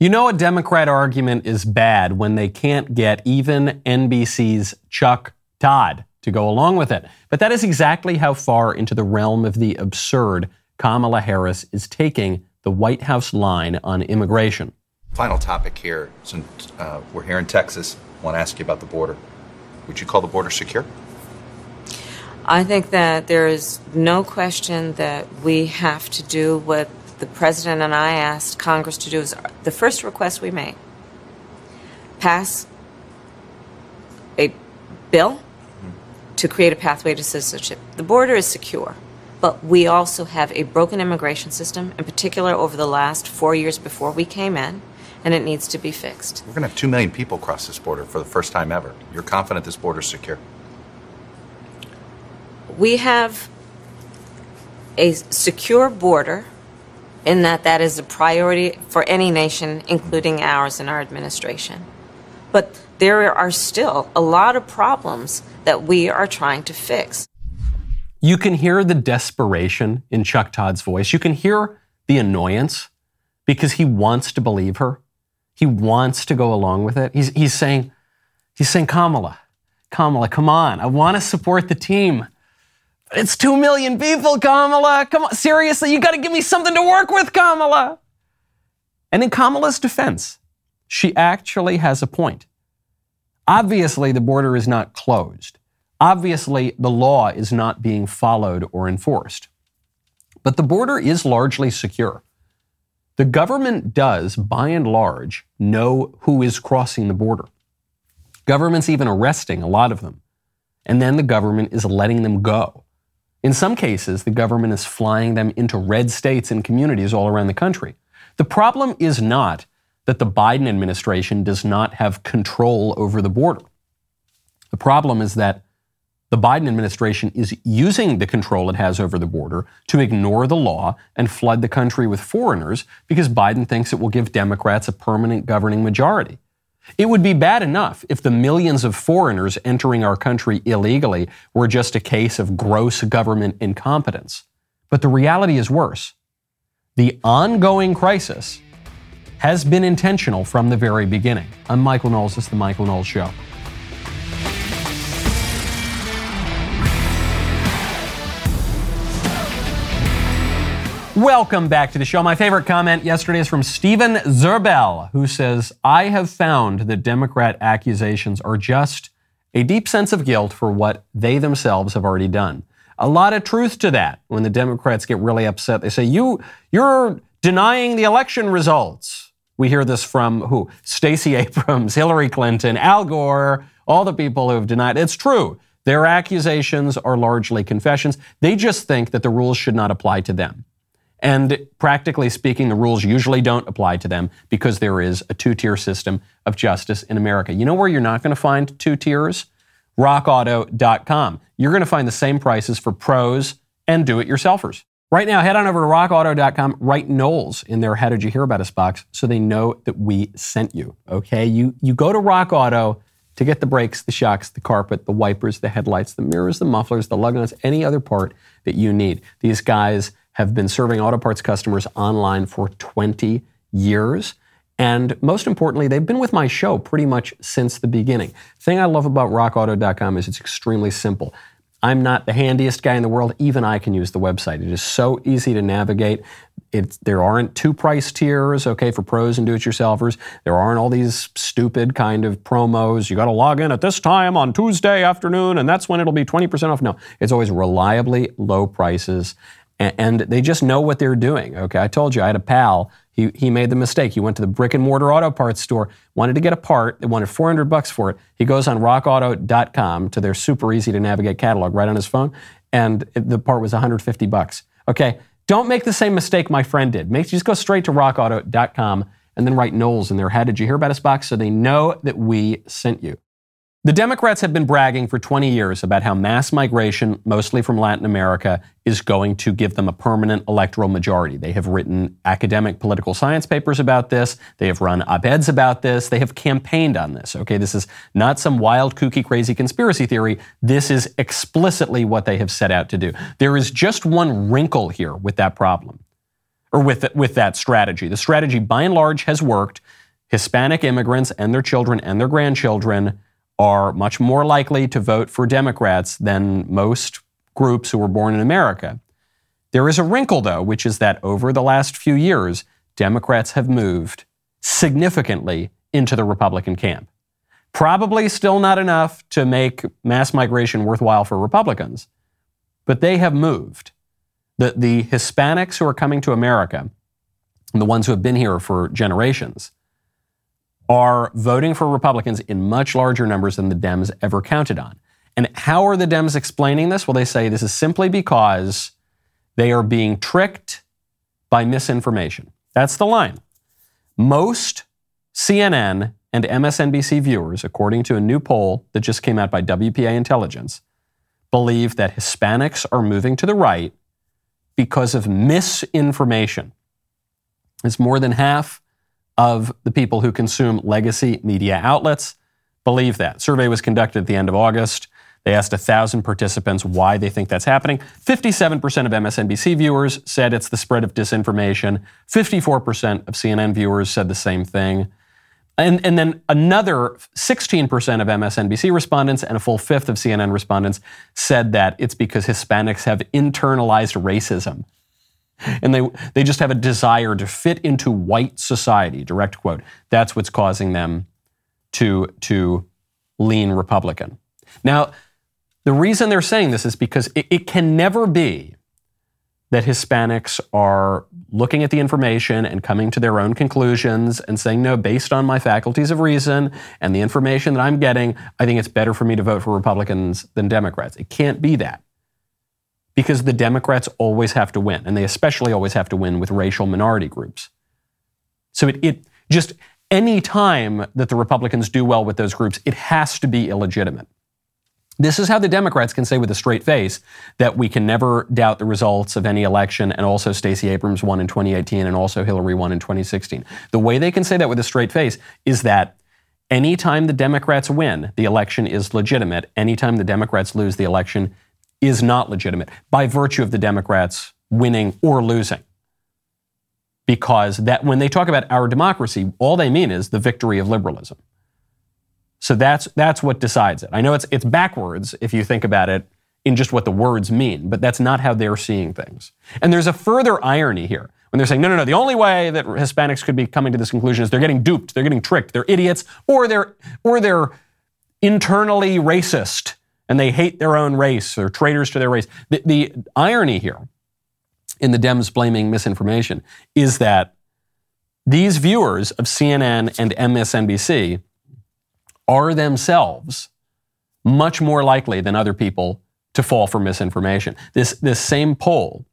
You know, a Democrat argument is bad when they can't get even NBC's Chuck Todd to go along with it. But that is exactly how far into the realm of the absurd Kamala Harris is taking the White House line on immigration. Final topic here. Since uh, we're here in Texas, I want to ask you about the border. Would you call the border secure? I think that there is no question that we have to do what the president and I asked Congress to do. Is the first request we made pass a bill to create a pathway to citizenship. The border is secure, but we also have a broken immigration system, in particular over the last four years before we came in, and it needs to be fixed. We're going to have 2 million people cross this border for the first time ever. You're confident this border is secure? We have a secure border in that that is a priority for any nation, including ours and our administration. But there are still a lot of problems that we are trying to fix. You can hear the desperation in Chuck Todd's voice. You can hear the annoyance because he wants to believe her. He wants to go along with it. He's, he's saying, he's saying, Kamala, Kamala, come on. I want to support the team. It's two million people, Kamala. Come on, seriously, you got to give me something to work with, Kamala. And in Kamala's defense, she actually has a point. Obviously, the border is not closed. Obviously, the law is not being followed or enforced. But the border is largely secure. The government does, by and large, know who is crossing the border. Government's even arresting a lot of them. And then the government is letting them go. In some cases, the government is flying them into red states and communities all around the country. The problem is not that the Biden administration does not have control over the border. The problem is that the Biden administration is using the control it has over the border to ignore the law and flood the country with foreigners because Biden thinks it will give Democrats a permanent governing majority. It would be bad enough if the millions of foreigners entering our country illegally were just a case of gross government incompetence. But the reality is worse. The ongoing crisis has been intentional from the very beginning. I'm Michael Knowles. This is The Michael Knowles Show. Welcome back to the show. My favorite comment yesterday is from Stephen Zerbel, who says, I have found that Democrat accusations are just a deep sense of guilt for what they themselves have already done. A lot of truth to that. When the Democrats get really upset, they say, You, you're denying the election results. We hear this from who? Stacey Abrams, Hillary Clinton, Al Gore, all the people who have denied. It's true. Their accusations are largely confessions. They just think that the rules should not apply to them. And practically speaking, the rules usually don't apply to them because there is a two tier system of justice in America. You know where you're not going to find two tiers? RockAuto.com. You're going to find the same prices for pros and do it yourselfers. Right now, head on over to rockauto.com, write Knowles in their How Did You Hear About Us box so they know that we sent you. Okay? You, you go to Rock Auto to get the brakes, the shocks, the carpet, the wipers, the headlights, the mirrors, the mufflers, the lug nuts, any other part that you need. These guys have been serving auto parts customers online for 20 years. And most importantly, they've been with my show pretty much since the beginning. Thing I love about rockauto.com is it's extremely simple. I'm not the handiest guy in the world. Even I can use the website. It is so easy to navigate. It's, there aren't two price tiers, okay, for pros and do-it-yourselfers. There aren't all these stupid kind of promos. You got to log in at this time on Tuesday afternoon, and that's when it'll be 20% off. No, it's always reliably low prices, and, and they just know what they're doing. Okay, I told you I had a pal. He, he made the mistake. He went to the brick and mortar auto parts store, wanted to get a part. They wanted 400 bucks for it. He goes on rockauto.com to their super easy to navigate catalog right on his phone, and the part was 150 bucks. Okay, don't make the same mistake my friend did. Make just go straight to rockauto.com and then write Knowles in there. How did you hear about us box so they know that we sent you? The Democrats have been bragging for 20 years about how mass migration, mostly from Latin America, is going to give them a permanent electoral majority. They have written academic political science papers about this. They have run op eds about this. They have campaigned on this. Okay, this is not some wild, kooky, crazy conspiracy theory. This is explicitly what they have set out to do. There is just one wrinkle here with that problem. or with, with that strategy. The strategy, by and large, has worked. Hispanic immigrants and their children and their grandchildren are much more likely to vote for Democrats than most groups who were born in America. There is a wrinkle, though, which is that over the last few years, Democrats have moved significantly into the Republican camp. Probably still not enough to make mass migration worthwhile for Republicans, but they have moved. The, the Hispanics who are coming to America, the ones who have been here for generations, are voting for Republicans in much larger numbers than the Dems ever counted on. And how are the Dems explaining this? Well, they say this is simply because they are being tricked by misinformation. That's the line. Most CNN and MSNBC viewers, according to a new poll that just came out by WPA Intelligence, believe that Hispanics are moving to the right because of misinformation. It's more than half of the people who consume legacy media outlets believe that. Survey was conducted at the end of August. They asked 1,000 participants why they think that's happening. 57% of MSNBC viewers said it's the spread of disinformation. 54% of CNN viewers said the same thing. And, and then another 16% of MSNBC respondents and a full fifth of CNN respondents said that it's because Hispanics have internalized racism. And they, they just have a desire to fit into white society, direct quote. That's what's causing them to, to lean Republican. Now, the reason they're saying this is because it, it can never be that Hispanics are looking at the information and coming to their own conclusions and saying, no, based on my faculties of reason and the information that I'm getting, I think it's better for me to vote for Republicans than Democrats. It can't be that. Because the Democrats always have to win, and they especially always have to win with racial minority groups. So it, it just any time that the Republicans do well with those groups, it has to be illegitimate. This is how the Democrats can say with a straight face that we can never doubt the results of any election and also Stacey Abrams won in 2018 and also Hillary won in 2016. The way they can say that with a straight face is that anytime the Democrats win, the election is legitimate. Anytime the Democrats lose, the election is not legitimate by virtue of the Democrats winning or losing. Because that when they talk about our democracy, all they mean is the victory of liberalism. So that's that's what decides it. I know it's it's backwards if you think about it in just what the words mean, but that's not how they're seeing things. And there's a further irony here when they're saying, no, no, no, the only way that Hispanics could be coming to this conclusion is they're getting duped, they're getting tricked, they're idiots, or they're or they're internally racist and they hate their own race or traitors to their race. The, the irony here in the Dems blaming misinformation is that these viewers of CNN and MSNBC are themselves much more likely than other people to fall for misinformation. This, this same poll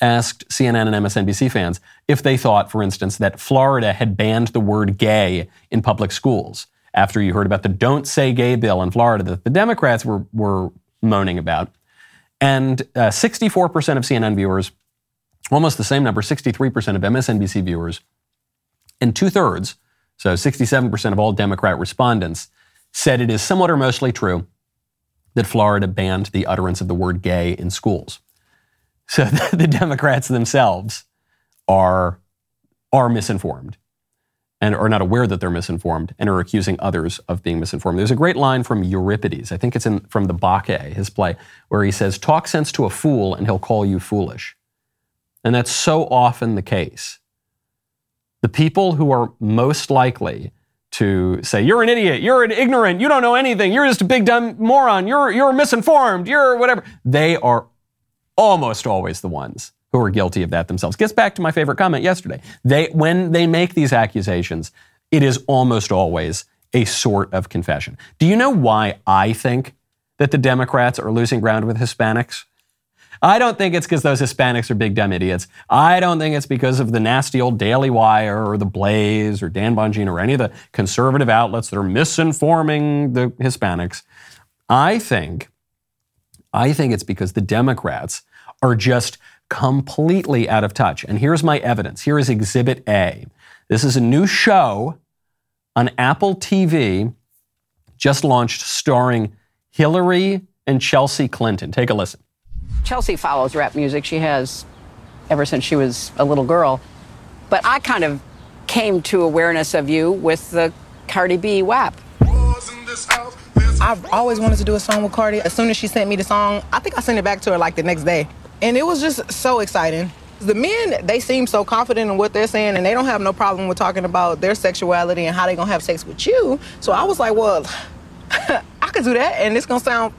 asked CNN and MSNBC fans if they thought, for instance, that Florida had banned the word gay in public schools after you heard about the Don't Say Gay bill in Florida that the Democrats were, were moaning about. And uh, 64% of CNN viewers, almost the same number, 63% of MSNBC viewers, and two thirds so 67% of all Democrat respondents said it is somewhat or mostly true that Florida banned the utterance of the word gay in schools. So the Democrats themselves are, are misinformed and are not aware that they're misinformed and are accusing others of being misinformed. There's a great line from Euripides, I think it's in, from the Bacchae, his play, where he says, Talk sense to a fool and he'll call you foolish. And that's so often the case. The people who are most likely to say, you're an idiot, you're an ignorant, you don't know anything, you're just a big dumb moron, you're, you're misinformed, you're whatever, they are almost always the ones who are guilty of that themselves. Gets back to my favorite comment yesterday. They, when they make these accusations, it is almost always a sort of confession. Do you know why I think that the Democrats are losing ground with Hispanics? I don't think it's because those Hispanics are big dumb idiots. I don't think it's because of the nasty old Daily Wire or the Blaze or Dan Bongino or any of the conservative outlets that are misinforming the Hispanics. I think, I think it's because the Democrats are just completely out of touch. And here's my evidence. Here is Exhibit A. This is a new show on Apple TV, just launched, starring Hillary and Chelsea Clinton. Take a listen. Chelsea follows rap music. She has ever since she was a little girl. But I kind of came to awareness of you with the Cardi B WAP. I've always wanted to do a song with Cardi. As soon as she sent me the song, I think I sent it back to her like the next day. And it was just so exciting. The men, they seem so confident in what they're saying and they don't have no problem with talking about their sexuality and how they're gonna have sex with you. So I was like, well, I could do that and it's gonna sound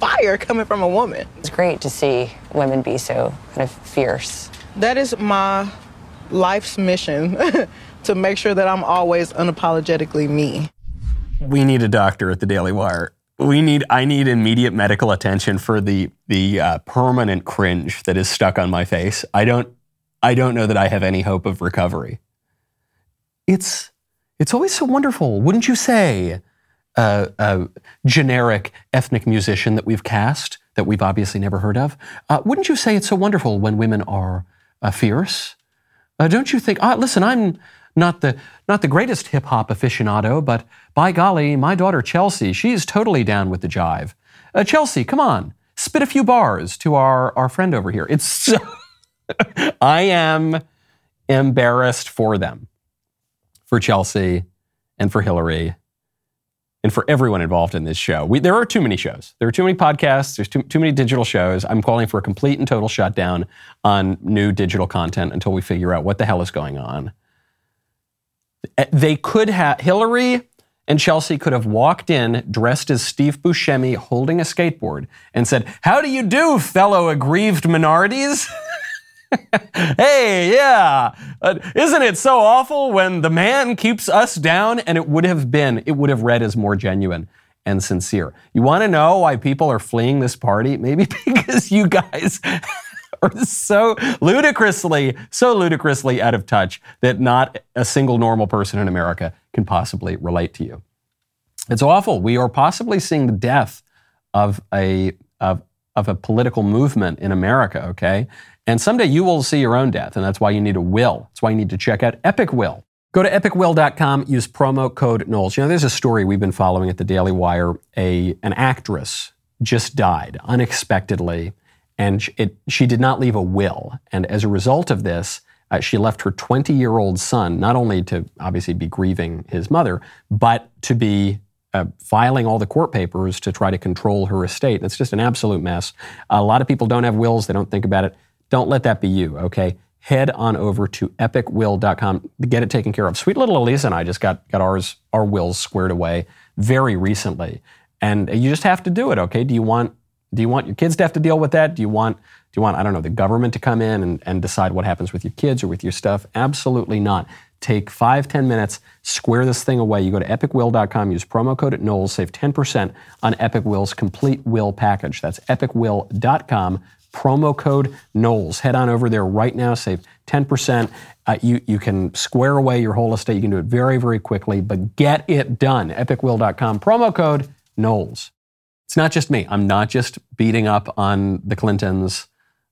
fire coming from a woman. It's great to see women be so kind of fierce. That is my life's mission to make sure that I'm always unapologetically me. We need a doctor at the Daily Wire. We need. I need immediate medical attention for the the uh, permanent cringe that is stuck on my face. I don't. I don't know that I have any hope of recovery. It's it's always so wonderful, wouldn't you say? Uh, a generic ethnic musician that we've cast that we've obviously never heard of. Uh, wouldn't you say it's so wonderful when women are uh, fierce? Uh, don't you think? Uh, listen, I'm not the not the greatest hip hop aficionado, but by golly, my daughter Chelsea, she's totally down with the jive. Uh, Chelsea, come on, spit a few bars to our our friend over here. It's so I am embarrassed for them, for Chelsea, and for Hillary, and for everyone involved in this show. We, there are too many shows. There are too many podcasts. There's too, too many digital shows. I'm calling for a complete and total shutdown on new digital content until we figure out what the hell is going on. Eh, they could have, Hillary and Chelsea could have walked in dressed as Steve Buscemi holding a skateboard and said, How do you do, fellow aggrieved minorities? hey, yeah. Uh, isn't it so awful when the man keeps us down? And it would have been, it would have read as more genuine and sincere. You want to know why people are fleeing this party? Maybe because you guys are so ludicrously, so ludicrously out of touch that not a single normal person in America can possibly relate to you. It's awful. We are possibly seeing the death of a, of, of a political movement in America, okay? And someday you will see your own death, and that's why you need a will. That's why you need to check out Epic Will. Go to epicwill.com, use promo code Knowles. You know, there's a story we've been following at the Daily Wire. A, an actress just died unexpectedly and it, she did not leave a will. And as a result of this, uh, she left her 20 year old son not only to obviously be grieving his mother, but to be uh, filing all the court papers to try to control her estate. It's just an absolute mess. A lot of people don't have wills, they don't think about it. Don't let that be you, okay? Head on over to epicwill.com to get it taken care of. Sweet little Alisa and I just got, got ours, our wills squared away very recently. And you just have to do it, okay? Do you want do you want your kids to have to deal with that? Do you want, do you want I don't know, the government to come in and, and decide what happens with your kids or with your stuff? Absolutely not. Take five, ten minutes, square this thing away. You go to epicwill.com, use promo code at Knowles, save 10% on Epic Will's complete will package. That's epicwill.com, promo code Knowles. Head on over there right now, save 10%. Uh, you, you can square away your whole estate. You can do it very, very quickly, but get it done. Epicwill.com, promo code Knowles. It's not just me. I'm not just beating up on the Clintons.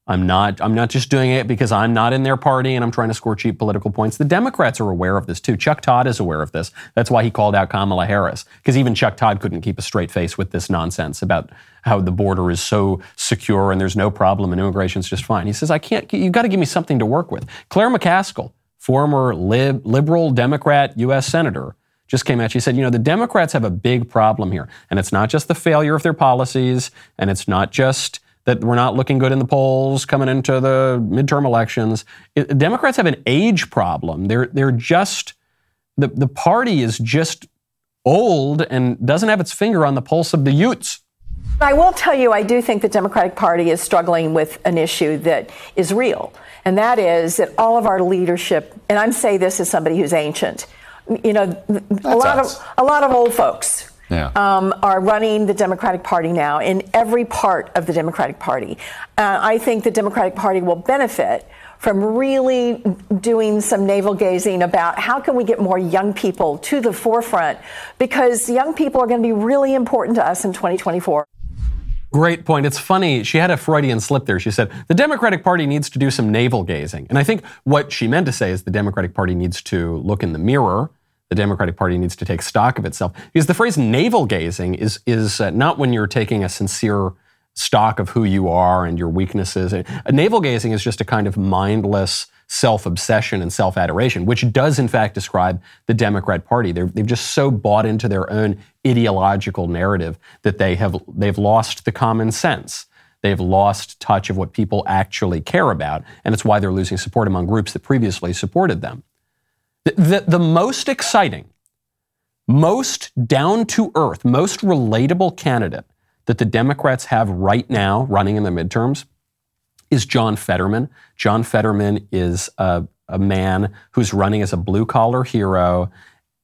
I'm not I'm not just doing it because I'm not in their party and I'm trying to score cheap political points. The Democrats are aware of this too. Chuck Todd is aware of this. That's why he called out Kamala Harris because even Chuck Todd couldn't keep a straight face with this nonsense about how the border is so secure and there's no problem and immigration's just fine. He says I can't You've got to give me something to work with. Claire McCaskill, former lib, liberal Democrat US senator, just came out. She said, you know, the Democrats have a big problem here. And it's not just the failure of their policies, and it's not just that we're not looking good in the polls coming into the midterm elections. It, Democrats have an age problem. They're, they're just, the, the party is just old and doesn't have its finger on the pulse of the Utes. I will tell you, I do think the Democratic Party is struggling with an issue that is real. And that is that all of our leadership, and I'm saying this as somebody who's ancient, you know, That's a lot us. of a lot of old folks yeah. um, are running the Democratic Party now in every part of the Democratic Party. Uh, I think the Democratic Party will benefit from really doing some navel gazing about how can we get more young people to the forefront because young people are going to be really important to us in 2024. Great point. It's funny. She had a Freudian slip there. She said, the Democratic Party needs to do some navel gazing. And I think what she meant to say is the Democratic Party needs to look in the mirror the Democratic Party needs to take stock of itself. Because the phrase navel gazing is, is uh, not when you're taking a sincere stock of who you are and your weaknesses. Navel gazing is just a kind of mindless self obsession and self adoration, which does in fact describe the Democrat Party. they have just so bought into their own ideological narrative that they have they've lost the common sense. They've lost touch of what people actually care about, and it's why they're losing support among groups that previously supported them. The, the, most exciting, most down to earth, most relatable candidate that the Democrats have right now running in the midterms is John Fetterman. John Fetterman is a, a man who's running as a blue collar hero.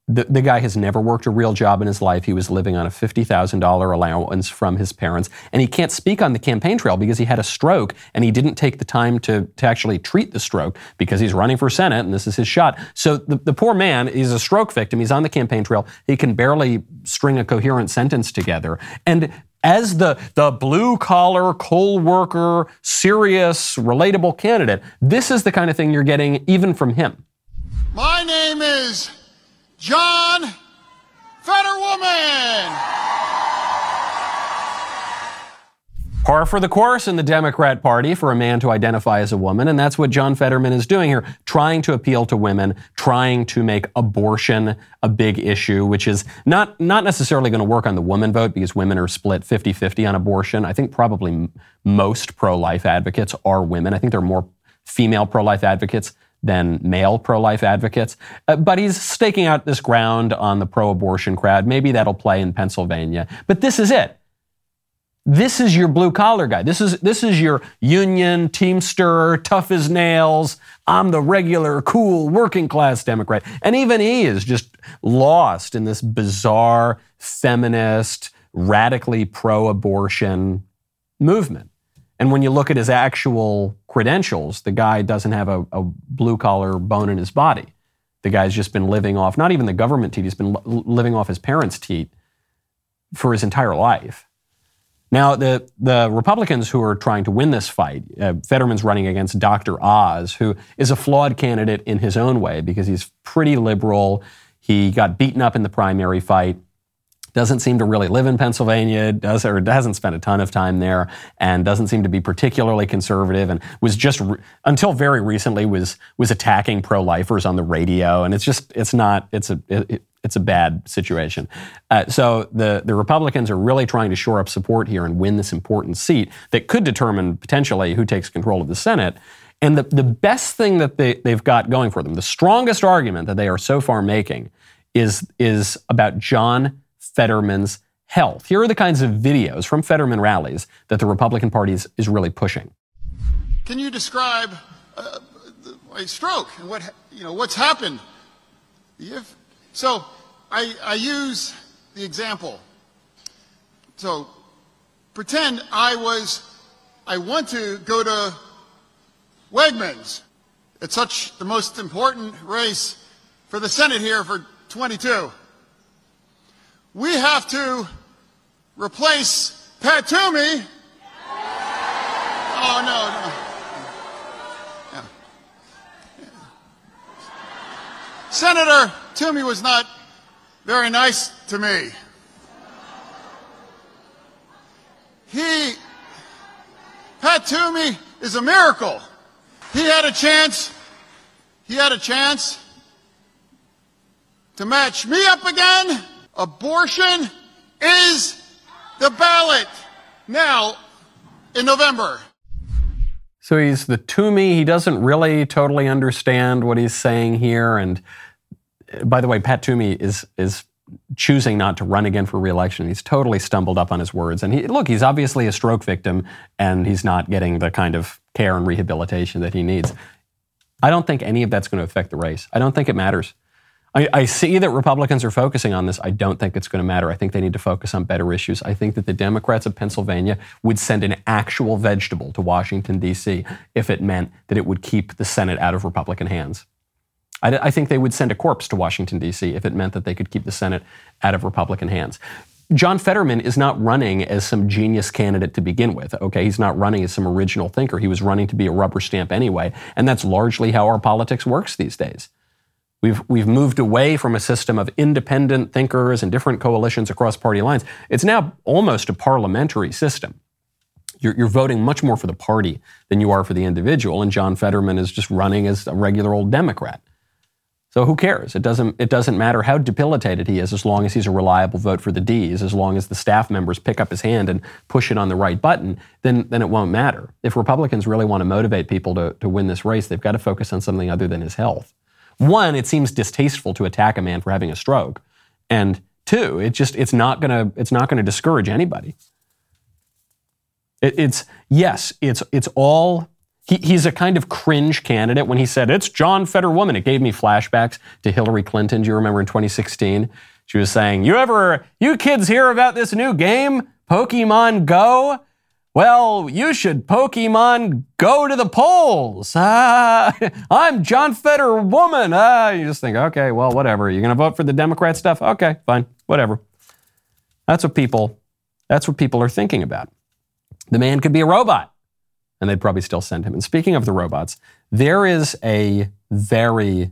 The, the, guy has never worked a real job in his life. He was living on a $50,000 allowance from his parents. And he can't speak on the campaign trail because he had a stroke and he didn't take the time to, to actually treat the stroke because he's running for Senate and this is his shot. So the, the poor man is a stroke victim. He's on the campaign trail. He can barely string a coherent sentence together. And as the, the blue collar, coal worker, serious, relatable candidate, this is the kind of thing you're getting even from him. My name is John Fetterwoman. Par for the course in the Democrat Party for a man to identify as a woman, and that's what John Fetterman is doing here, trying to appeal to women, trying to make abortion a big issue, which is not, not necessarily going to work on the woman vote because women are split 50 50 on abortion. I think probably m- most pro life advocates are women. I think there are more female pro life advocates than male pro life advocates. Uh, but he's staking out this ground on the pro abortion crowd. Maybe that'll play in Pennsylvania. But this is it. This is your blue collar guy. This is this is your union teamster, tough as nails. I'm the regular, cool, working class Democrat. And even he is just lost in this bizarre feminist, radically pro-abortion movement. And when you look at his actual credentials, the guy doesn't have a, a blue collar bone in his body. The guy's just been living off not even the government teat, he's been living off his parents' teat for his entire life. Now, the, the Republicans who are trying to win this fight, uh, Fetterman's running against Dr. Oz, who is a flawed candidate in his own way because he's pretty liberal. He got beaten up in the primary fight, doesn't seem to really live in Pennsylvania, does or hasn't spent a ton of time there, and doesn't seem to be particularly conservative, and was just re- until very recently was was attacking pro-lifers on the radio, and it's just it's not it's a it, it's a bad situation. Uh, so the, the Republicans are really trying to shore up support here and win this important seat that could determine potentially who takes control of the Senate. And the, the best thing that they, they've got going for them, the strongest argument that they are so far making, is, is about John Fetterman's health. Here are the kinds of videos from Fetterman rallies that the Republican Party is, is really pushing. Can you describe uh, a stroke and what, you know, what's happened? If, so I, I use the example. So pretend I was, I want to go to Wegmans. It's such the most important race for the Senate here for 22. We have to replace Pat Toomey. Oh, no, no. Senator Toomey was not very nice to me. He, Pat Toomey is a miracle. He had a chance, he had a chance to match me up again. Abortion is the ballot now in November. So he's the Toomey. He doesn't really totally understand what he's saying here. And uh, by the way, Pat Toomey is is choosing not to run again for reelection. He's totally stumbled up on his words. And he, look, he's obviously a stroke victim, and he's not getting the kind of care and rehabilitation that he needs. I don't think any of that's going to affect the race. I don't think it matters. I, I, see that Republicans are focusing on this. I don't think it's going to matter. I think they need to focus on better issues. I think that the Democrats of Pennsylvania would send an actual vegetable to Washington, D.C., if it meant that it would keep the Senate out of Republican hands. I, I think they would send a corpse to Washington, D.C., if it meant that they could keep the Senate out of Republican hands. John Fetterman is not running as some genius candidate to begin with. Okay, he's not running as some original thinker. He was running to be a rubber stamp anyway, and that's largely how our politics works these days. We've, we've moved away from a system of independent thinkers and different coalitions across party lines. It's now almost a parliamentary system. You're, you're voting much more for the party than you are for the individual. And John Fetterman is just running as a regular old Democrat. So who cares? It doesn't, it doesn't matter how debilitated he is as long as he's a reliable vote for the D's, as long as the staff members pick up his hand and push it on the right button, then, then it won't matter. If Republicans really want to motivate people to, to win this race, they've got to focus on something other than his health. One, it seems distasteful to attack a man for having a stroke. And two, it just it's not gonna it's not gonna discourage anybody. It, it's yes, it's it's all he, he's a kind of cringe candidate when he said, It's John Fetterwoman. It gave me flashbacks to Hillary Clinton. Do you remember in 2016? She was saying, You ever, you kids hear about this new game, Pokemon Go? Well, you should Pokemon go to the polls. Ah, I'm John Fetterwoman. Ah, you just think, okay, well, whatever. You're going to vote for the Democrat stuff? Okay, fine, whatever. That's what people, that's what people are thinking about. The man could be a robot and they'd probably still send him. And speaking of the robots, there is a very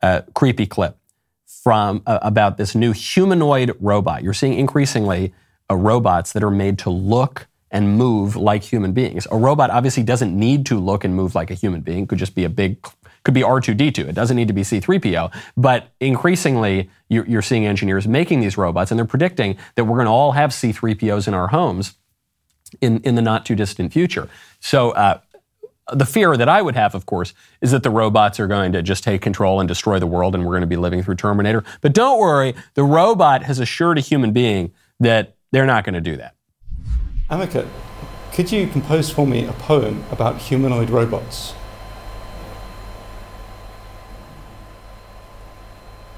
uh, creepy clip from uh, about this new humanoid robot. You're seeing increasingly uh, robots that are made to look and move like human beings. A robot obviously doesn't need to look and move like a human being. It could just be a big could be R2D2. It doesn't need to be C3PO. But increasingly, you're, you're seeing engineers making these robots, and they're predicting that we're going to all have C3POs in our homes in, in the not too distant future. So, uh, the fear that I would have, of course, is that the robots are going to just take control and destroy the world and we're going to be living through Terminator. But don't worry, the robot has assured a human being that they're not going to do that. Ameca, could you compose for me a poem about humanoid robots?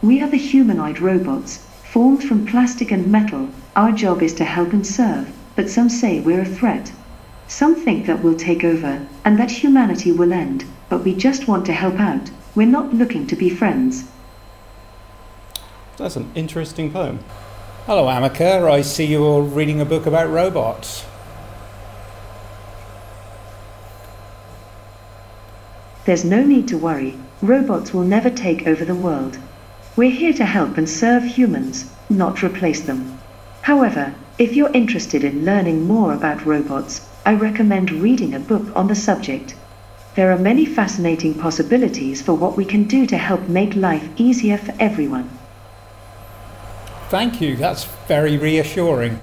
We are the humanoid robots, formed from plastic and metal. Our job is to help and serve but some say we're a threat. Some think that we'll take over, and that humanity will end, but we just want to help out. We're not looking to be friends. That's an interesting poem. Hello, Ameca. I see you're reading a book about robots. There's no need to worry. Robots will never take over the world. We're here to help and serve humans, not replace them. However, if you're interested in learning more about robots, I recommend reading a book on the subject. There are many fascinating possibilities for what we can do to help make life easier for everyone. Thank you, that's very reassuring.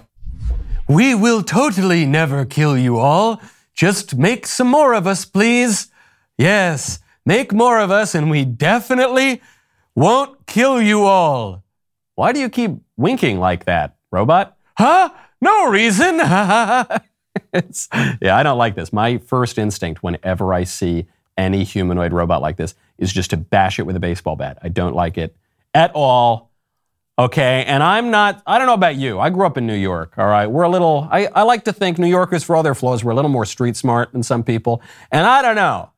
We will totally never kill you all. Just make some more of us, please. Yes, make more of us, and we definitely won't kill you all. Why do you keep winking like that, robot? Huh? No reason. yeah, I don't like this. My first instinct whenever I see any humanoid robot like this is just to bash it with a baseball bat. I don't like it at all. Okay, and I'm not, I don't know about you. I grew up in New York, all right? We're a little, I, I like to think New Yorkers, for all their flaws, we're a little more street smart than some people. And I don't know.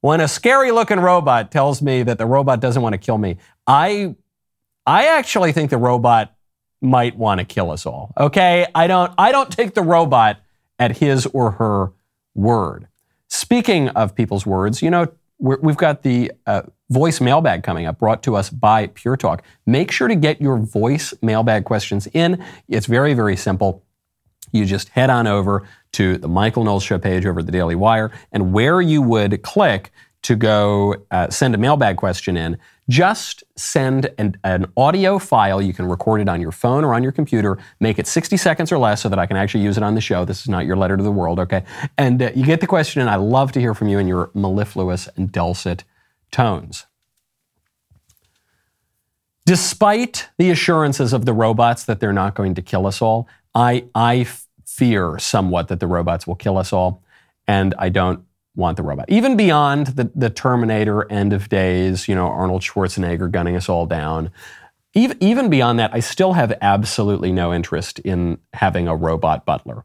When a scary looking robot tells me that the robot doesn't want to kill me, I, I actually think the robot might want to kill us all. Okay? I don't I don't take the robot at his or her word. Speaking of people's words, you know, we have got the uh, voice mailbag coming up brought to us by Pure Talk. Make sure to get your voice mailbag questions in. It's very, very simple. You just head on over to the Michael Knowles Show page over at the Daily Wire, and where you would click to go uh, send a mailbag question in, just send an, an, audio file. You can record it on your phone or on your computer. Make it 60 seconds or less so that I can actually use it on the show. This is not your letter to the world, okay? And uh, you get the question, and I love to hear from you in your mellifluous and dulcet tones. Despite the assurances of the robots that they're not going to kill us all, I, I fear somewhat that the robots will kill us all, and I don't want the robot. Even beyond the, the Terminator end of days, you know, Arnold Schwarzenegger gunning us all down. Even, even beyond that, I still have absolutely no interest in having a robot butler.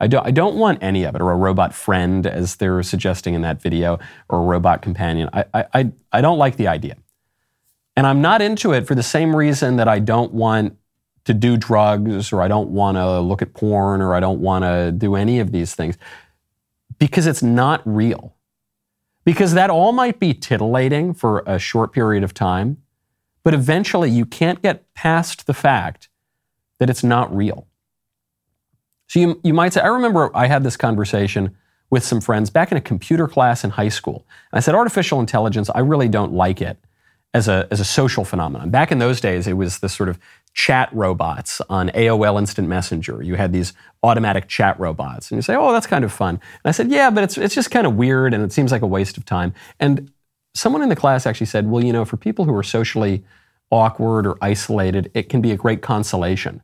I don't, I don't want any of it, or a robot friend, as they're suggesting in that video, or a robot companion. I, I, I don't like the idea. And I'm not into it for the same reason that I don't want to do drugs, or I don't want to look at porn, or I don't want to do any of these things because it's not real. Because that all might be titillating for a short period of time, but eventually you can't get past the fact that it's not real. So you, you might say, I remember I had this conversation with some friends back in a computer class in high school. And I said, artificial intelligence, I really don't like it as a, as a social phenomenon. Back in those days, it was this sort of chat robots on AOL Instant Messenger. You had these automatic chat robots. And you say, oh, that's kind of fun. And I said, yeah, but it's, it's just kind of weird and it seems like a waste of time. And someone in the class actually said, well, you know, for people who are socially awkward or isolated, it can be a great consolation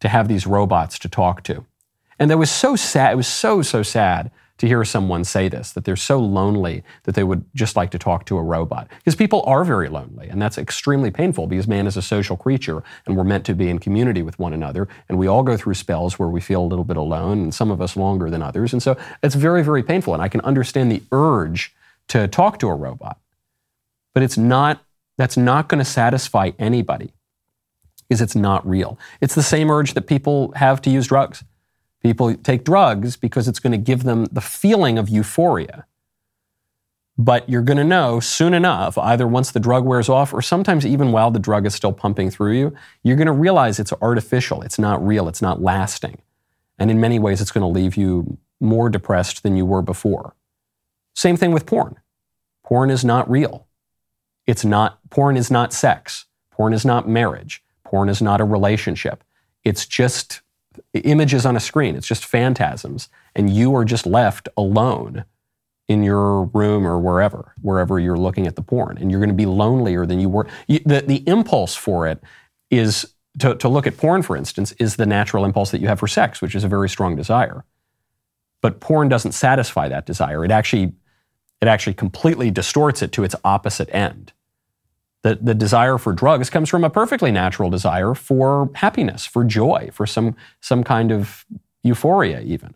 to have these robots to talk to. And that was so sad. It was so, so sad to hear someone say this, that they're so lonely that they would just like to talk to a robot. Because people are very lonely, and that's extremely painful because man is a social creature, and we're meant to be in community with one another. And we all go through spells where we feel a little bit alone, and some of us longer than others. And so it's very, very painful. And I can understand the urge to talk to a robot. But it's not, that's not going to satisfy anybody because it's not real. It's the same urge that people have to use drugs. People take drugs because it's going to give them the feeling of euphoria. But you're going to know soon enough, either once the drug wears off or sometimes even while the drug is still pumping through you, you're going to realize it's artificial, it's not real, it's not lasting. And in many ways, it's going to leave you more depressed than you were before. Same thing with porn. Porn is not real. It's not, porn is not sex. Porn is not marriage. Porn is not a relationship. It's just images on a screen. It's just phantasms. And you are just left alone in your room or wherever, wherever you're looking at the porn. And you're going to be lonelier than you were. The, the impulse for it is to, to look at porn, for instance, is the natural impulse that you have for sex, which is a very strong desire. But porn doesn't satisfy that desire. It actually, it actually completely distorts it to its opposite end. The, the desire for drugs comes from a perfectly natural desire for happiness, for joy, for some, some kind of euphoria, even.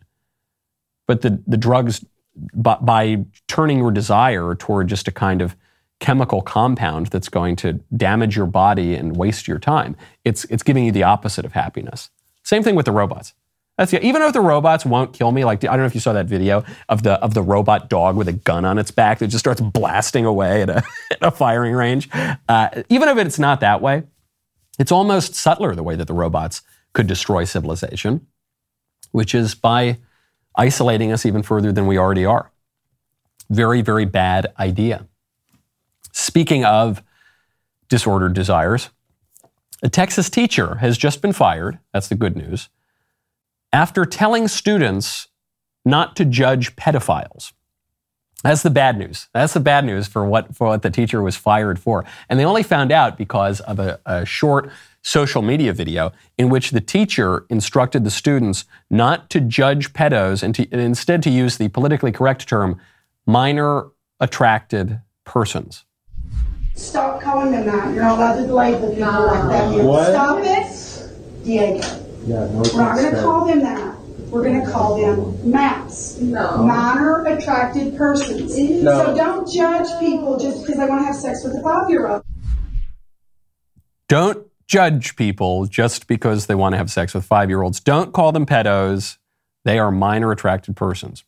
But the, the drugs, by, by turning your desire toward just a kind of chemical compound that's going to damage your body and waste your time, it's, it's giving you the opposite of happiness. Same thing with the robots. That's. Even if the robots won't kill me, like I don't know if you saw that video of the of the robot dog with a gun on its back that just starts blasting away at a, at a firing range. Uh, even if it's not that way, it's almost subtler the way that the robots could destroy civilization, which is by isolating us even further than we already are. Very, very bad idea. Speaking of disordered desires, a Texas teacher has just been fired. That's the good news after telling students not to judge pedophiles. That's the bad news. That's the bad news for what, for what the teacher was fired for. And they only found out because of a, a short social media video in which the teacher instructed the students not to judge pedos and, to, and instead to use the politically correct term minor attracted persons. Stop calling them that. You're not allowed to label people like that. What? Stop it, Diego. Yeah, no We're not going to call them that. We're going to call them MAPS. No. Minor attracted persons. No. So don't judge people just because they want to have sex with a five-year-old. Don't judge people just because they want to have sex with five year olds. Don't call them pedos. They are minor attracted persons.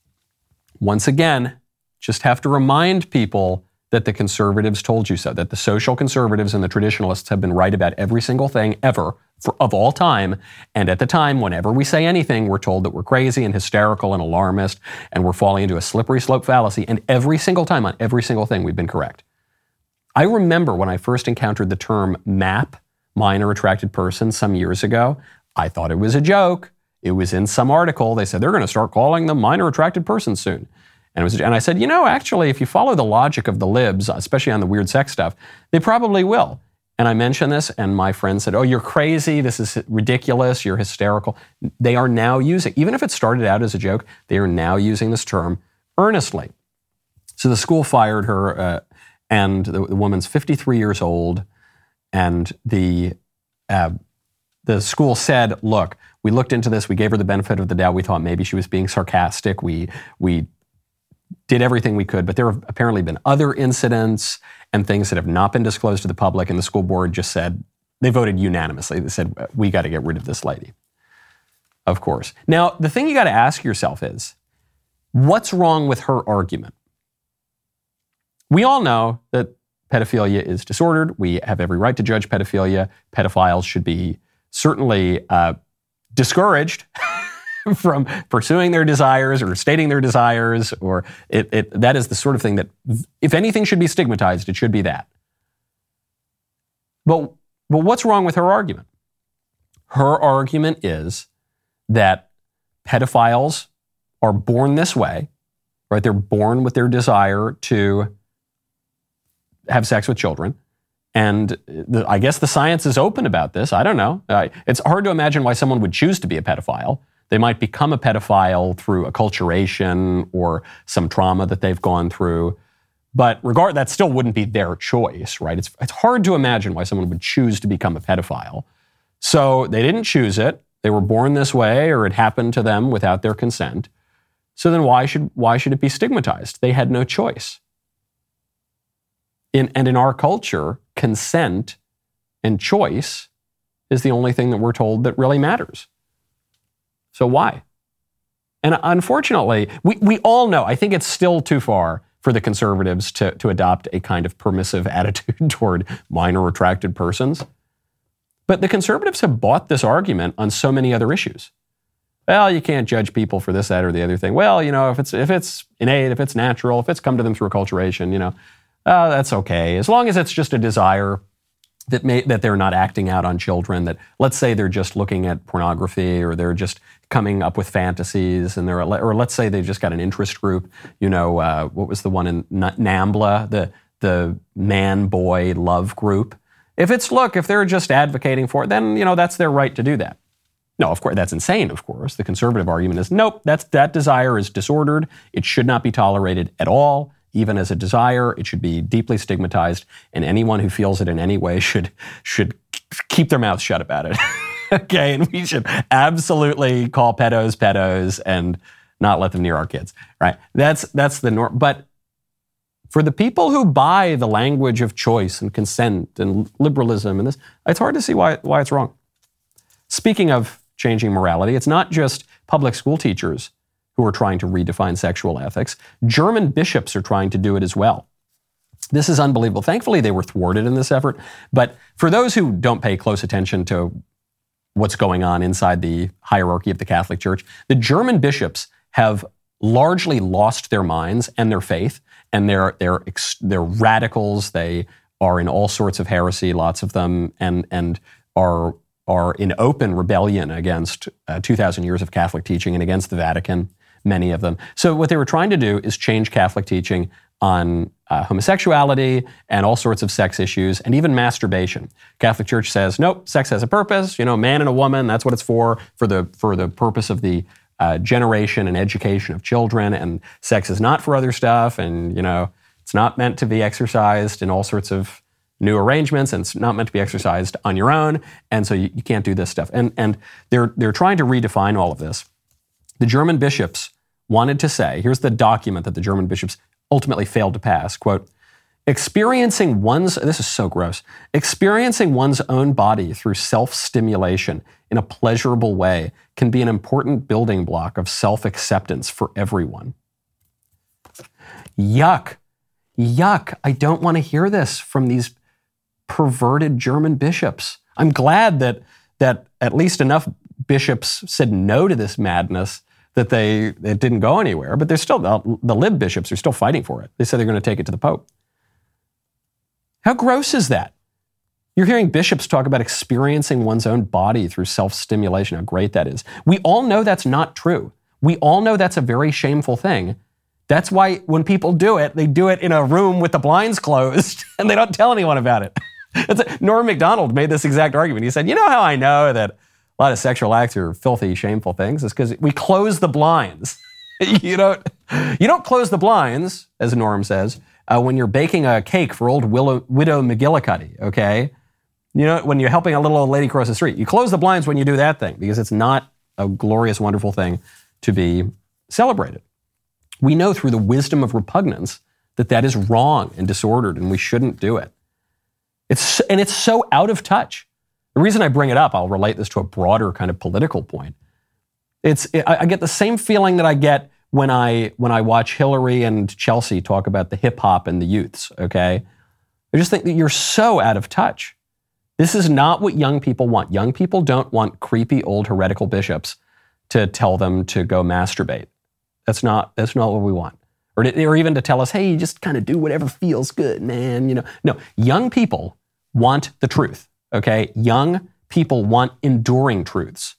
Once again, just have to remind people that the conservatives told you so, that the social conservatives and the traditionalists have been right about every single thing ever for, of all time. And at the time, whenever we say anything, we're told that we're crazy and hysterical and alarmist and we're falling into a slippery slope fallacy. And every single time on every single thing, we've been correct. I remember when I first encountered the term MAP, minor attracted person, some years ago. I thought it was a joke. It was in some article. They said they're going to start calling them minor attracted persons soon. And, was, and I said, you know, actually, if you follow the logic of the libs, especially on the weird sex stuff, they probably will. And I mentioned this, and my friend said, Oh, you're crazy. This is ridiculous. You're hysterical. They are now using, even if it started out as a joke, they are now using this term earnestly. So the school fired her, uh, and the, the, woman's 53 years old. And the, uh, the school said, Look, we looked into this. We gave her the benefit of the doubt. We thought maybe she was being sarcastic. We, we did everything we could, but there have apparently been other incidents and things that have not been disclosed to the public, and the school board just said, they voted unanimously. They said, we got to get rid of this lady. Of course. Now, the thing you got to ask yourself is, what's wrong with her argument? We all know that pedophilia is disordered. We have every right to judge pedophilia. Pedophiles should be certainly uh, discouraged. from pursuing their desires or stating their desires, or it, it, that is the sort of thing that, if anything should be stigmatized, it should be that. But, but what's wrong with her argument? Her argument is that pedophiles are born this way, right? They're born with their desire to have sex with children. And the, I guess the science is open about this. I don't know. Uh, it's hard to imagine why someone would choose to be a pedophile. They might become a pedophile through acculturation or some trauma that they've gone through. But regard that still wouldn't be their choice, right? It's, it's hard to imagine why someone would choose to become a pedophile. So they didn't choose it. They were born this way, or it happened to them without their consent. So then why should, why should it be stigmatized? They had no choice. In, and in our culture, consent and choice is the only thing that we're told that really matters. So why? And unfortunately, we, we all know, I think it's still too far for the conservatives to, to adopt a kind of permissive attitude toward minor attracted persons. But the conservatives have bought this argument on so many other issues. Well, you can't judge people for this, that, or the other thing. Well, you know, if it's if it's innate, if it's natural, if it's come to them through acculturation, you know, uh, that's okay. As long as it's just a desire that may, that they're not acting out on children. That let's say they're just looking at pornography or they're just coming up with fantasies, and they're or let's say they've just got an interest group. You know, uh, what was the one in NAMBLA, the the man boy love group. If it's look, if they're just advocating for it, then you know that's their right to do that. No, of course that's insane. Of course, the conservative argument is nope. That's that desire is disordered. It should not be tolerated at all even as a desire. It should be deeply stigmatized, and anyone who feels it in any way should should keep their mouth shut about it. okay, and we should absolutely call pedos pedos and not let them near our kids. Right? That's that's the norm. But for the people who buy the language of choice and consent and liberalism and this, it's hard to see why why it's wrong. Speaking of changing morality, it's not just public school teachers who are trying to redefine sexual ethics. German bishops are trying to do it as well. This is unbelievable. Thankfully, they were thwarted in this effort. But for those who don't pay close attention to what's going on inside the hierarchy of the Catholic Church, the German bishops have largely lost their minds and their faith, and they're they're they're radicals. They are in all sorts of heresy, lots of them, and and are are in open rebellion against uh, 2,000 years of Catholic teaching and against the Vatican many of them. So what they were trying to do is change Catholic teaching on uh, homosexuality and all sorts of sex issues and even masturbation. Catholic Church says, nope, sex has a purpose. You know, man and a woman, that's what it's for, for the, for the purpose of the uh, generation and education of children. And sex is not for other stuff. And, you know, it's not meant to be exercised in all sorts of new arrangements and it's not meant to be exercised on your own. And so you, you can't do this stuff. And, and they're, they're trying to redefine all of this. The German bishops wanted to say here's the document that the German bishops ultimately failed to pass quote, experiencing one's, this is so gross, experiencing one's own body through self stimulation in a pleasurable way can be an important building block of self acceptance for everyone. Yuck. Yuck. I don't want to hear this from these perverted German bishops. I'm glad that, that at least enough bishops said no to this madness that they it didn't go anywhere. But they're still the, lib bishops are still fighting for it. They said they're going to take it to the Pope. How gross is that? You're hearing bishops talk about experiencing one's own body through self stimulation, how great that is. We all know that's not true. We all know that's a very shameful thing. That's why when people do it, they do it in a room with the blinds closed and they don't tell anyone about it. Norm Macdonald made this exact argument. He said, You know how I know that a lot of sexual acts are filthy, shameful things is because we close the blinds. you don't you don't close the blinds, as Norm says, uh, when you're baking a cake for old Willow, widow McGillicuddy. Okay, you know when you're helping a little old lady cross the street, you close the blinds when you do that thing because it's not a glorious, wonderful thing to be celebrated. We know through the wisdom of repugnance that that is wrong and disordered, and we shouldn't do it. It's and it's so out of touch. The reason I bring it up, I'll relate this to a broader kind of political point. It's I get the same feeling that I get when I when I watch Hillary and Chelsea talk about the hip hop and the youths. Okay, I just think that you're so out of touch. This is not what young people want. Young people don't want creepy old heretical bishops to tell them to go masturbate. That's not that's not what we want. Or, or even to tell us, hey, you just kind of do whatever feels good, man. You know, no. Young people want the truth. Okay, young people want enduring truths.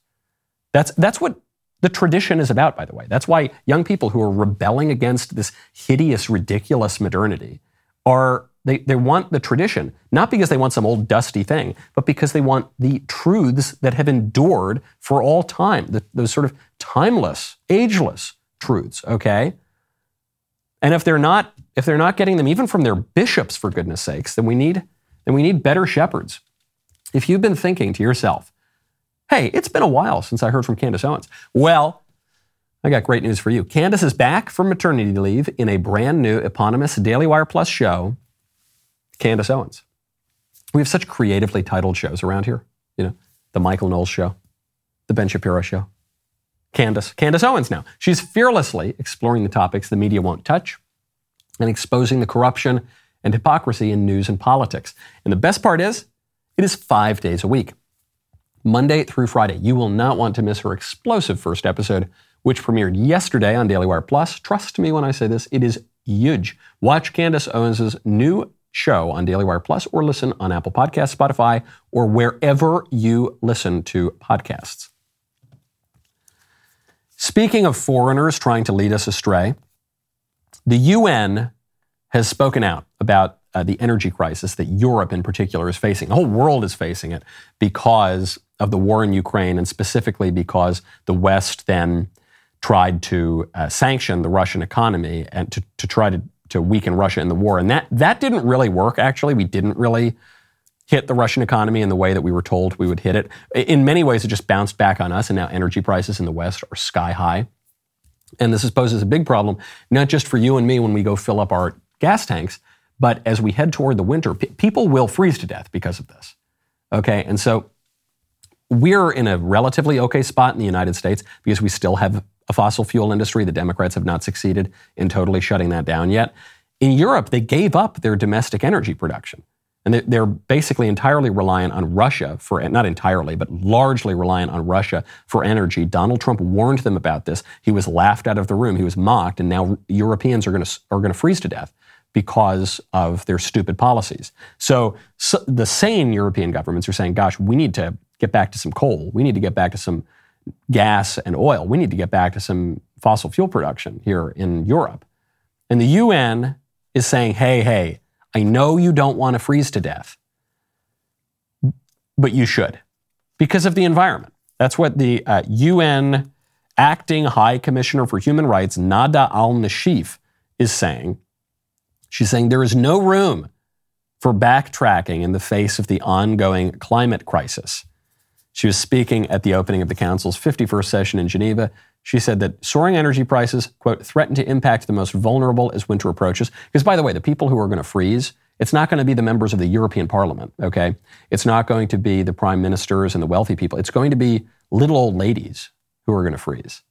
That's that's what the tradition is about, by the way. That's why young people who are rebelling against this hideous, ridiculous modernity are they, they want the tradition, not because they want some old dusty thing, but because they want the truths that have endured for all time, the, those sort of timeless, ageless truths, okay? And if they're not, if they're not getting them even from their bishops, for goodness sakes, then we need, then we need better shepherds. If you've been thinking to yourself, hey, it's been a while since I heard from Candace Owens. Well, I got great news for you. Candace is back from maternity leave in a brand new eponymous Daily Wire Plus show Candace Owens. We have such creatively titled shows around here. You know, the Michael Knowles show, the Ben Shapiro show. Candace, Candace Owens now. She's fearlessly exploring the topics the media won't touch and exposing the corruption and hypocrisy in news and politics. And the best part is, it is five days a week. Monday through Friday. You will not want to miss her explosive first episode, which premiered yesterday on Daily Wire Plus. Trust me when I say this, it is huge. Watch Candace Owens' new show on Daily Wire Plus or listen on Apple Podcasts, Spotify, or wherever you listen to podcasts. Speaking of foreigners trying to lead us astray, the UN has spoken out about uh, the energy crisis that Europe in particular is facing. The whole world is facing it because of the war in Ukraine, and specifically because the West then tried to uh, sanction the Russian economy and to, to try to to weaken Russia in the war. And that, that didn't really work, actually. We didn't really hit the Russian economy in the way that we were told we would hit it. In many ways, it just bounced back on us, and now energy prices in the West are sky high. And this poses a big problem, not just for you and me when we go fill up our gas tanks, but as we head toward the winter, p- people will freeze to death because of this. Okay, and so we're in a relatively okay spot in the United States because we still have a fossil fuel industry. The Democrats have not succeeded in totally shutting that down yet. In Europe, they gave up their domestic energy production. And they're basically entirely reliant on Russia for, not entirely, but largely reliant on Russia for energy. Donald Trump warned them about this. He was laughed out of the room. He was mocked. And now Europeans are going to, are going to freeze to death because of their stupid policies. So, so the sane European governments are saying, gosh, we need to get back to some coal. We need to get back to some gas and oil. We need to get back to some fossil fuel production here in Europe. And the UN is saying, hey, hey, I know you don't want to freeze to death, but you should because of the environment. That's what the uh, UN acting High Commissioner for Human Rights, Nada al Nashif, is saying. She's saying there is no room for backtracking in the face of the ongoing climate crisis. She was speaking at the opening of the Council's 51st session in Geneva. She said that soaring energy prices, quote, threaten to impact the most vulnerable as winter approaches. Because, by the way, the people who are going to freeze, it's not going to be the members of the European Parliament, okay? It's not going to be the prime ministers and the wealthy people. It's going to be little old ladies who are going to freeze.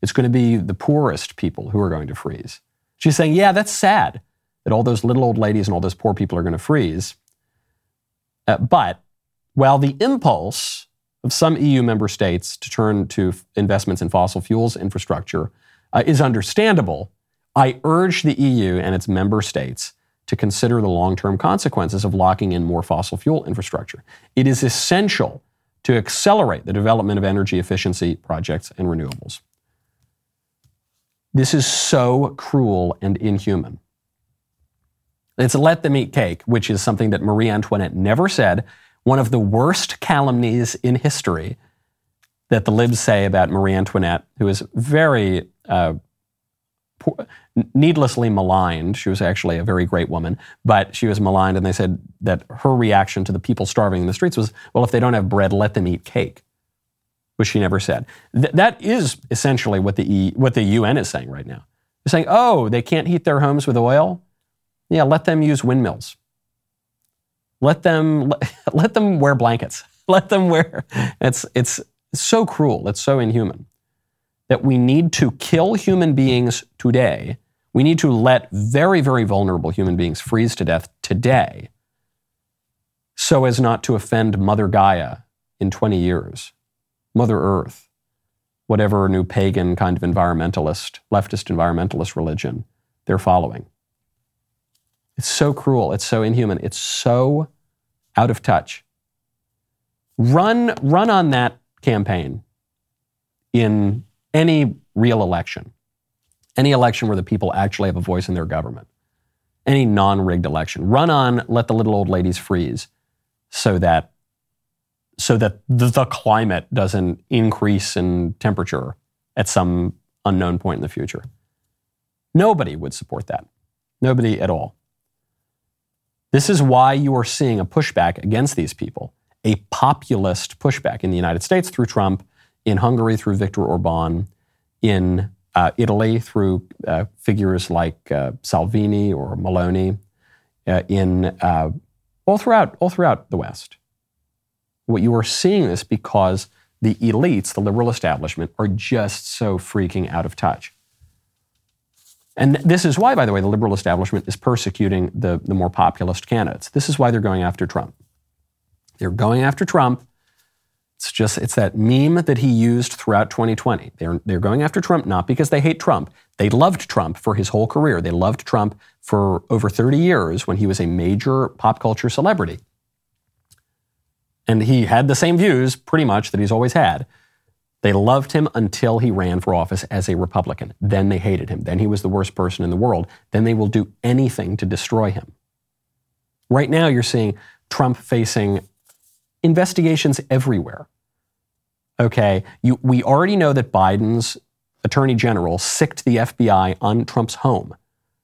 It's going to be the poorest people who are going to freeze. She's saying, yeah, that's sad that all those little old ladies and all those poor people are going to freeze. Uh, but while the impulse of some EU member states to turn to investments in fossil fuels infrastructure uh, is understandable, I urge the EU and its member states to consider the long term consequences of locking in more fossil fuel infrastructure. It is essential to accelerate the development of energy efficiency projects and renewables. This is so cruel and inhuman. It's let them eat cake, which is something that Marie Antoinette never said one of the worst calumnies in history that the libs say about Marie Antoinette, who is very uh, poor, needlessly maligned. She was actually a very great woman, but she was maligned, and they said that her reaction to the people starving in the streets was, well, if they don't have bread, let them eat cake, which she never said. Th- that is essentially what the, e- what the UN is saying right now. They're saying, oh, they can't heat their homes with oil? Yeah, let them use windmills. Let them let them wear blankets. Let them wear. It's it's so cruel. It's so inhuman that we need to kill human beings today. We need to let very very vulnerable human beings freeze to death today, so as not to offend Mother Gaia in 20 years, Mother Earth, whatever new pagan kind of environmentalist, leftist environmentalist religion they're following. It's so cruel. It's so inhuman. It's so out of touch. Run, run on that campaign in any real election, any election where the people actually have a voice in their government, any non rigged election. Run on, let the little old ladies freeze so that so that the climate doesn't increase in temperature at some unknown point in the future. Nobody would support that. Nobody at all. This is why you are seeing a pushback against these people, a populist pushback in the United States through Trump, in Hungary through Viktor Orban, in uh, Italy through uh, figures like uh, Salvini or Meloni, uh, in uh, all throughout all throughout the West. What you are seeing is because the elites, the liberal establishment, are just so freaking out of touch. And this is why, by the way, the liberal establishment is persecuting the, the more populist candidates. This is why they're going after Trump. They're going after Trump. It's just it's that meme that he used throughout 2020. They're they're going after Trump not because they hate Trump. They loved Trump for his whole career. They loved Trump for over 30 years when he was a major pop culture celebrity. And he had the same views, pretty much, that he's always had. They loved him until he ran for office as a Republican. Then they hated him. Then he was the worst person in the world. Then they will do anything to destroy him. Right now, you're seeing Trump facing investigations everywhere. Okay, you, we already know that Biden's attorney general sicked the FBI on Trump's home.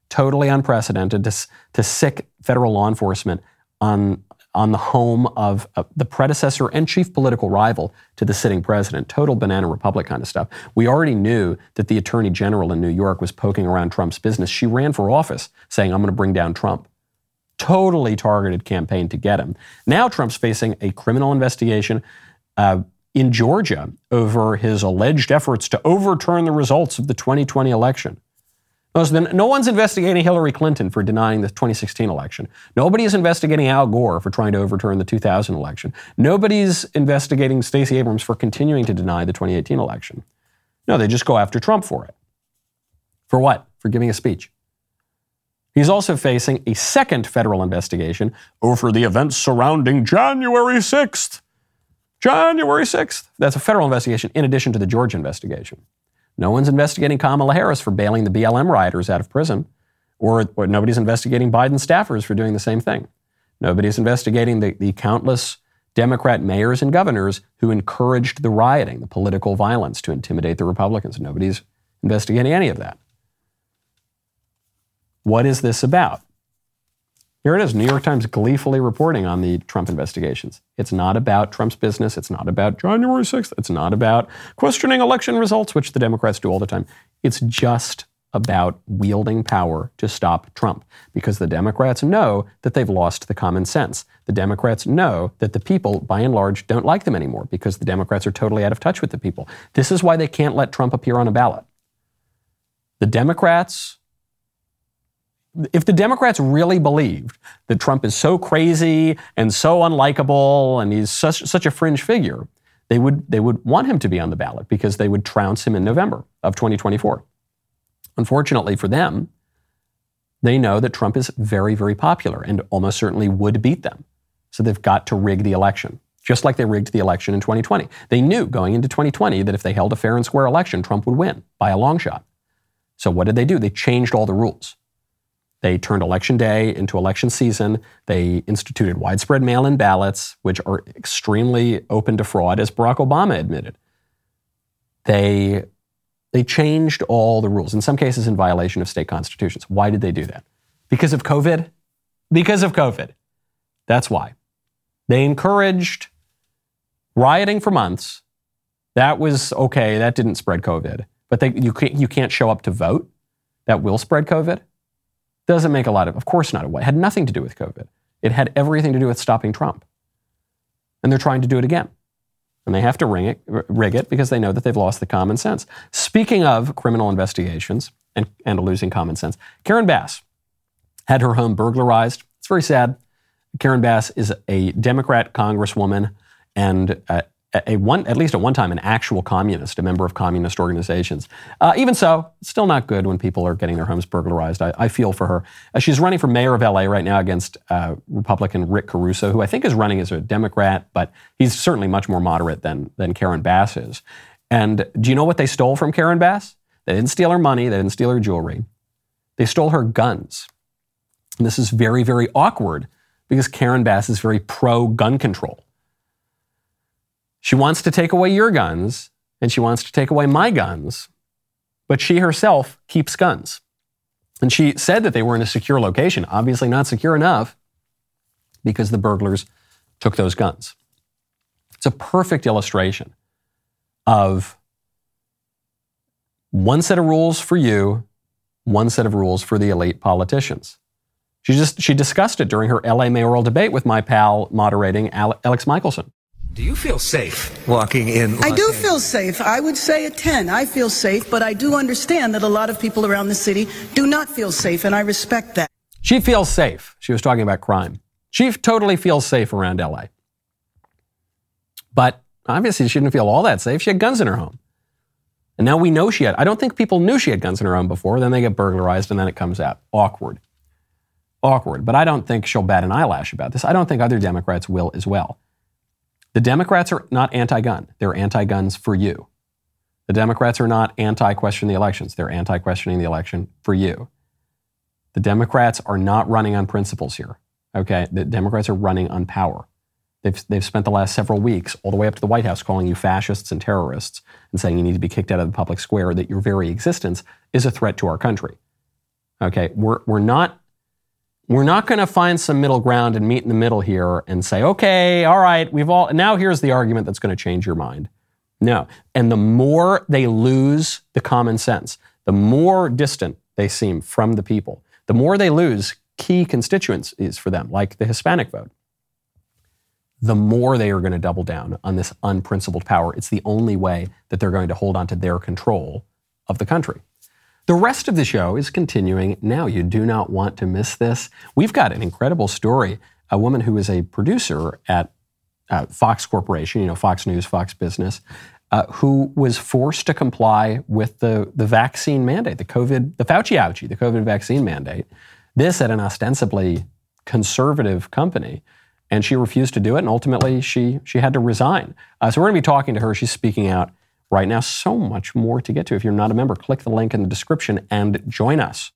Totally unprecedented to, to sick federal law enforcement on on the home of uh, the predecessor and chief political rival to the sitting president. Total banana republic kind of stuff. We already knew that the attorney general in New York was poking around Trump's business. She ran for office saying, I'm going to bring down Trump. Totally targeted campaign to get him. Now Trump's facing a criminal investigation. Uh, in Georgia over his alleged efforts to overturn the results of the 2020 election. No one's investigating Hillary Clinton for denying the 2016 election. Nobody is investigating Al Gore for trying to overturn the 2000 election. Nobody's investigating Stacey Abrams for continuing to deny the 2018 election. No, they just go after Trump for it. For what? For giving a speech. He's also facing a second federal investigation over the events surrounding January 6th. January 6th. That's a federal investigation in addition to the Georgia investigation. No one's investigating Kamala Harris for bailing the BLM rioters out of prison, or, or nobody's investigating Biden staffers for doing the same thing. Nobody's investigating the, the countless Democrat mayors and governors who encouraged the rioting, the political violence to intimidate the Republicans. Nobody's investigating any of that. What is this about? Here it is New York Times gleefully reporting on the Trump investigations. It's not about Trump's business. It's not about January 6th. It's not about questioning election results, which the Democrats do all the time. It's just about wielding power to stop Trump because the Democrats know that they've lost the common sense. The Democrats know that the people, by and large, don't like them anymore because the Democrats are totally out of touch with the people. This is why they can't let Trump appear on a ballot. The Democrats if the Democrats really believed that Trump is so crazy and so unlikable and he's such, such a fringe figure, they would, they would want him to be on the ballot because they would trounce him in November of 2024. Unfortunately for them, they know that Trump is very, very popular and almost certainly would beat them. So they've got to rig the election, just like they rigged the election in 2020. They knew going into 2020 that if they held a fair and square election, Trump would win by a long shot. So what did they do? They changed all the rules. They turned election day into election season. They instituted widespread mail in ballots, which are extremely open to fraud, as Barack Obama admitted. They, they changed all the rules, in some cases in violation of state constitutions. Why did they do that? Because of COVID? Because of COVID. That's why. They encouraged rioting for months. That was okay. That didn't spread COVID. But they, you, can't, you can't show up to vote. That will spread COVID. Doesn't make a lot of, of course not. It had nothing to do with COVID. It had everything to do with stopping Trump. And they're trying to do it again. And they have to ring it, rig it because they know that they've lost the common sense. Speaking of criminal investigations and, and losing common sense, Karen Bass had her home burglarized. It's very sad. Karen Bass is a Democrat congresswoman and uh, a, one, at least at one time, an actual communist, a member of communist organizations. Uh, even so, still not good when people are getting their homes burglarized. I, I feel for her. Uh, she's running for mayor of LA right now against uh, Republican Rick Caruso, who I think is running as a Democrat, but he's certainly much more moderate than, than Karen Bass is. And do you know what they stole from Karen Bass? They didn't steal her money, they didn't steal her jewelry. They stole her guns. And this is very, very awkward because Karen Bass is very pro gun control. She wants to take away your guns and she wants to take away my guns, but she herself keeps guns. And she said that they were in a secure location, obviously not secure enough because the burglars took those guns. It's a perfect illustration of one set of rules for you, one set of rules for the elite politicians. She just she discussed it during her LA mayoral debate with my pal moderating Alex Michaelson. Do you feel safe walking in? Los I do feel safe. I would say a 10. I feel safe, but I do understand that a lot of people around the city do not feel safe, and I respect that. She feels safe. She was talking about crime. She totally feels safe around LA. But obviously, she didn't feel all that safe. She had guns in her home. And now we know she had. I don't think people knew she had guns in her home before. Then they get burglarized and then it comes out. Awkward. Awkward. But I don't think she'll bat an eyelash about this. I don't think other Democrats will as well. The Democrats are not anti gun, they're anti guns for you. The Democrats are not anti questioning the elections, they're anti questioning the election for you. The Democrats are not running on principles here. Okay? The Democrats are running on power. They've, they've spent the last several weeks, all the way up to the White House, calling you fascists and terrorists and saying you need to be kicked out of the public square, that your very existence is a threat to our country. Okay? We're, we're not we're not going to find some middle ground and meet in the middle here and say, okay, all right, we've all, now here's the argument that's going to change your mind. No. And the more they lose the common sense, the more distant they seem from the people, the more they lose key constituencies for them, like the Hispanic vote, the more they are going to double down on this unprincipled power. It's the only way that they're going to hold on to their control of the country. The rest of the show is continuing now. You do not want to miss this. We've got an incredible story. A woman who is a producer at uh, Fox Corporation, you know, Fox News, Fox Business, uh, who was forced to comply with the, the vaccine mandate, the COVID, the Fauci ouchie, the COVID vaccine mandate. This at an ostensibly conservative company. And she refused to do it, and ultimately she, she had to resign. Uh, so we're going to be talking to her. She's speaking out right now. So much more to get to. If you're not a member, click the link in the description and join us.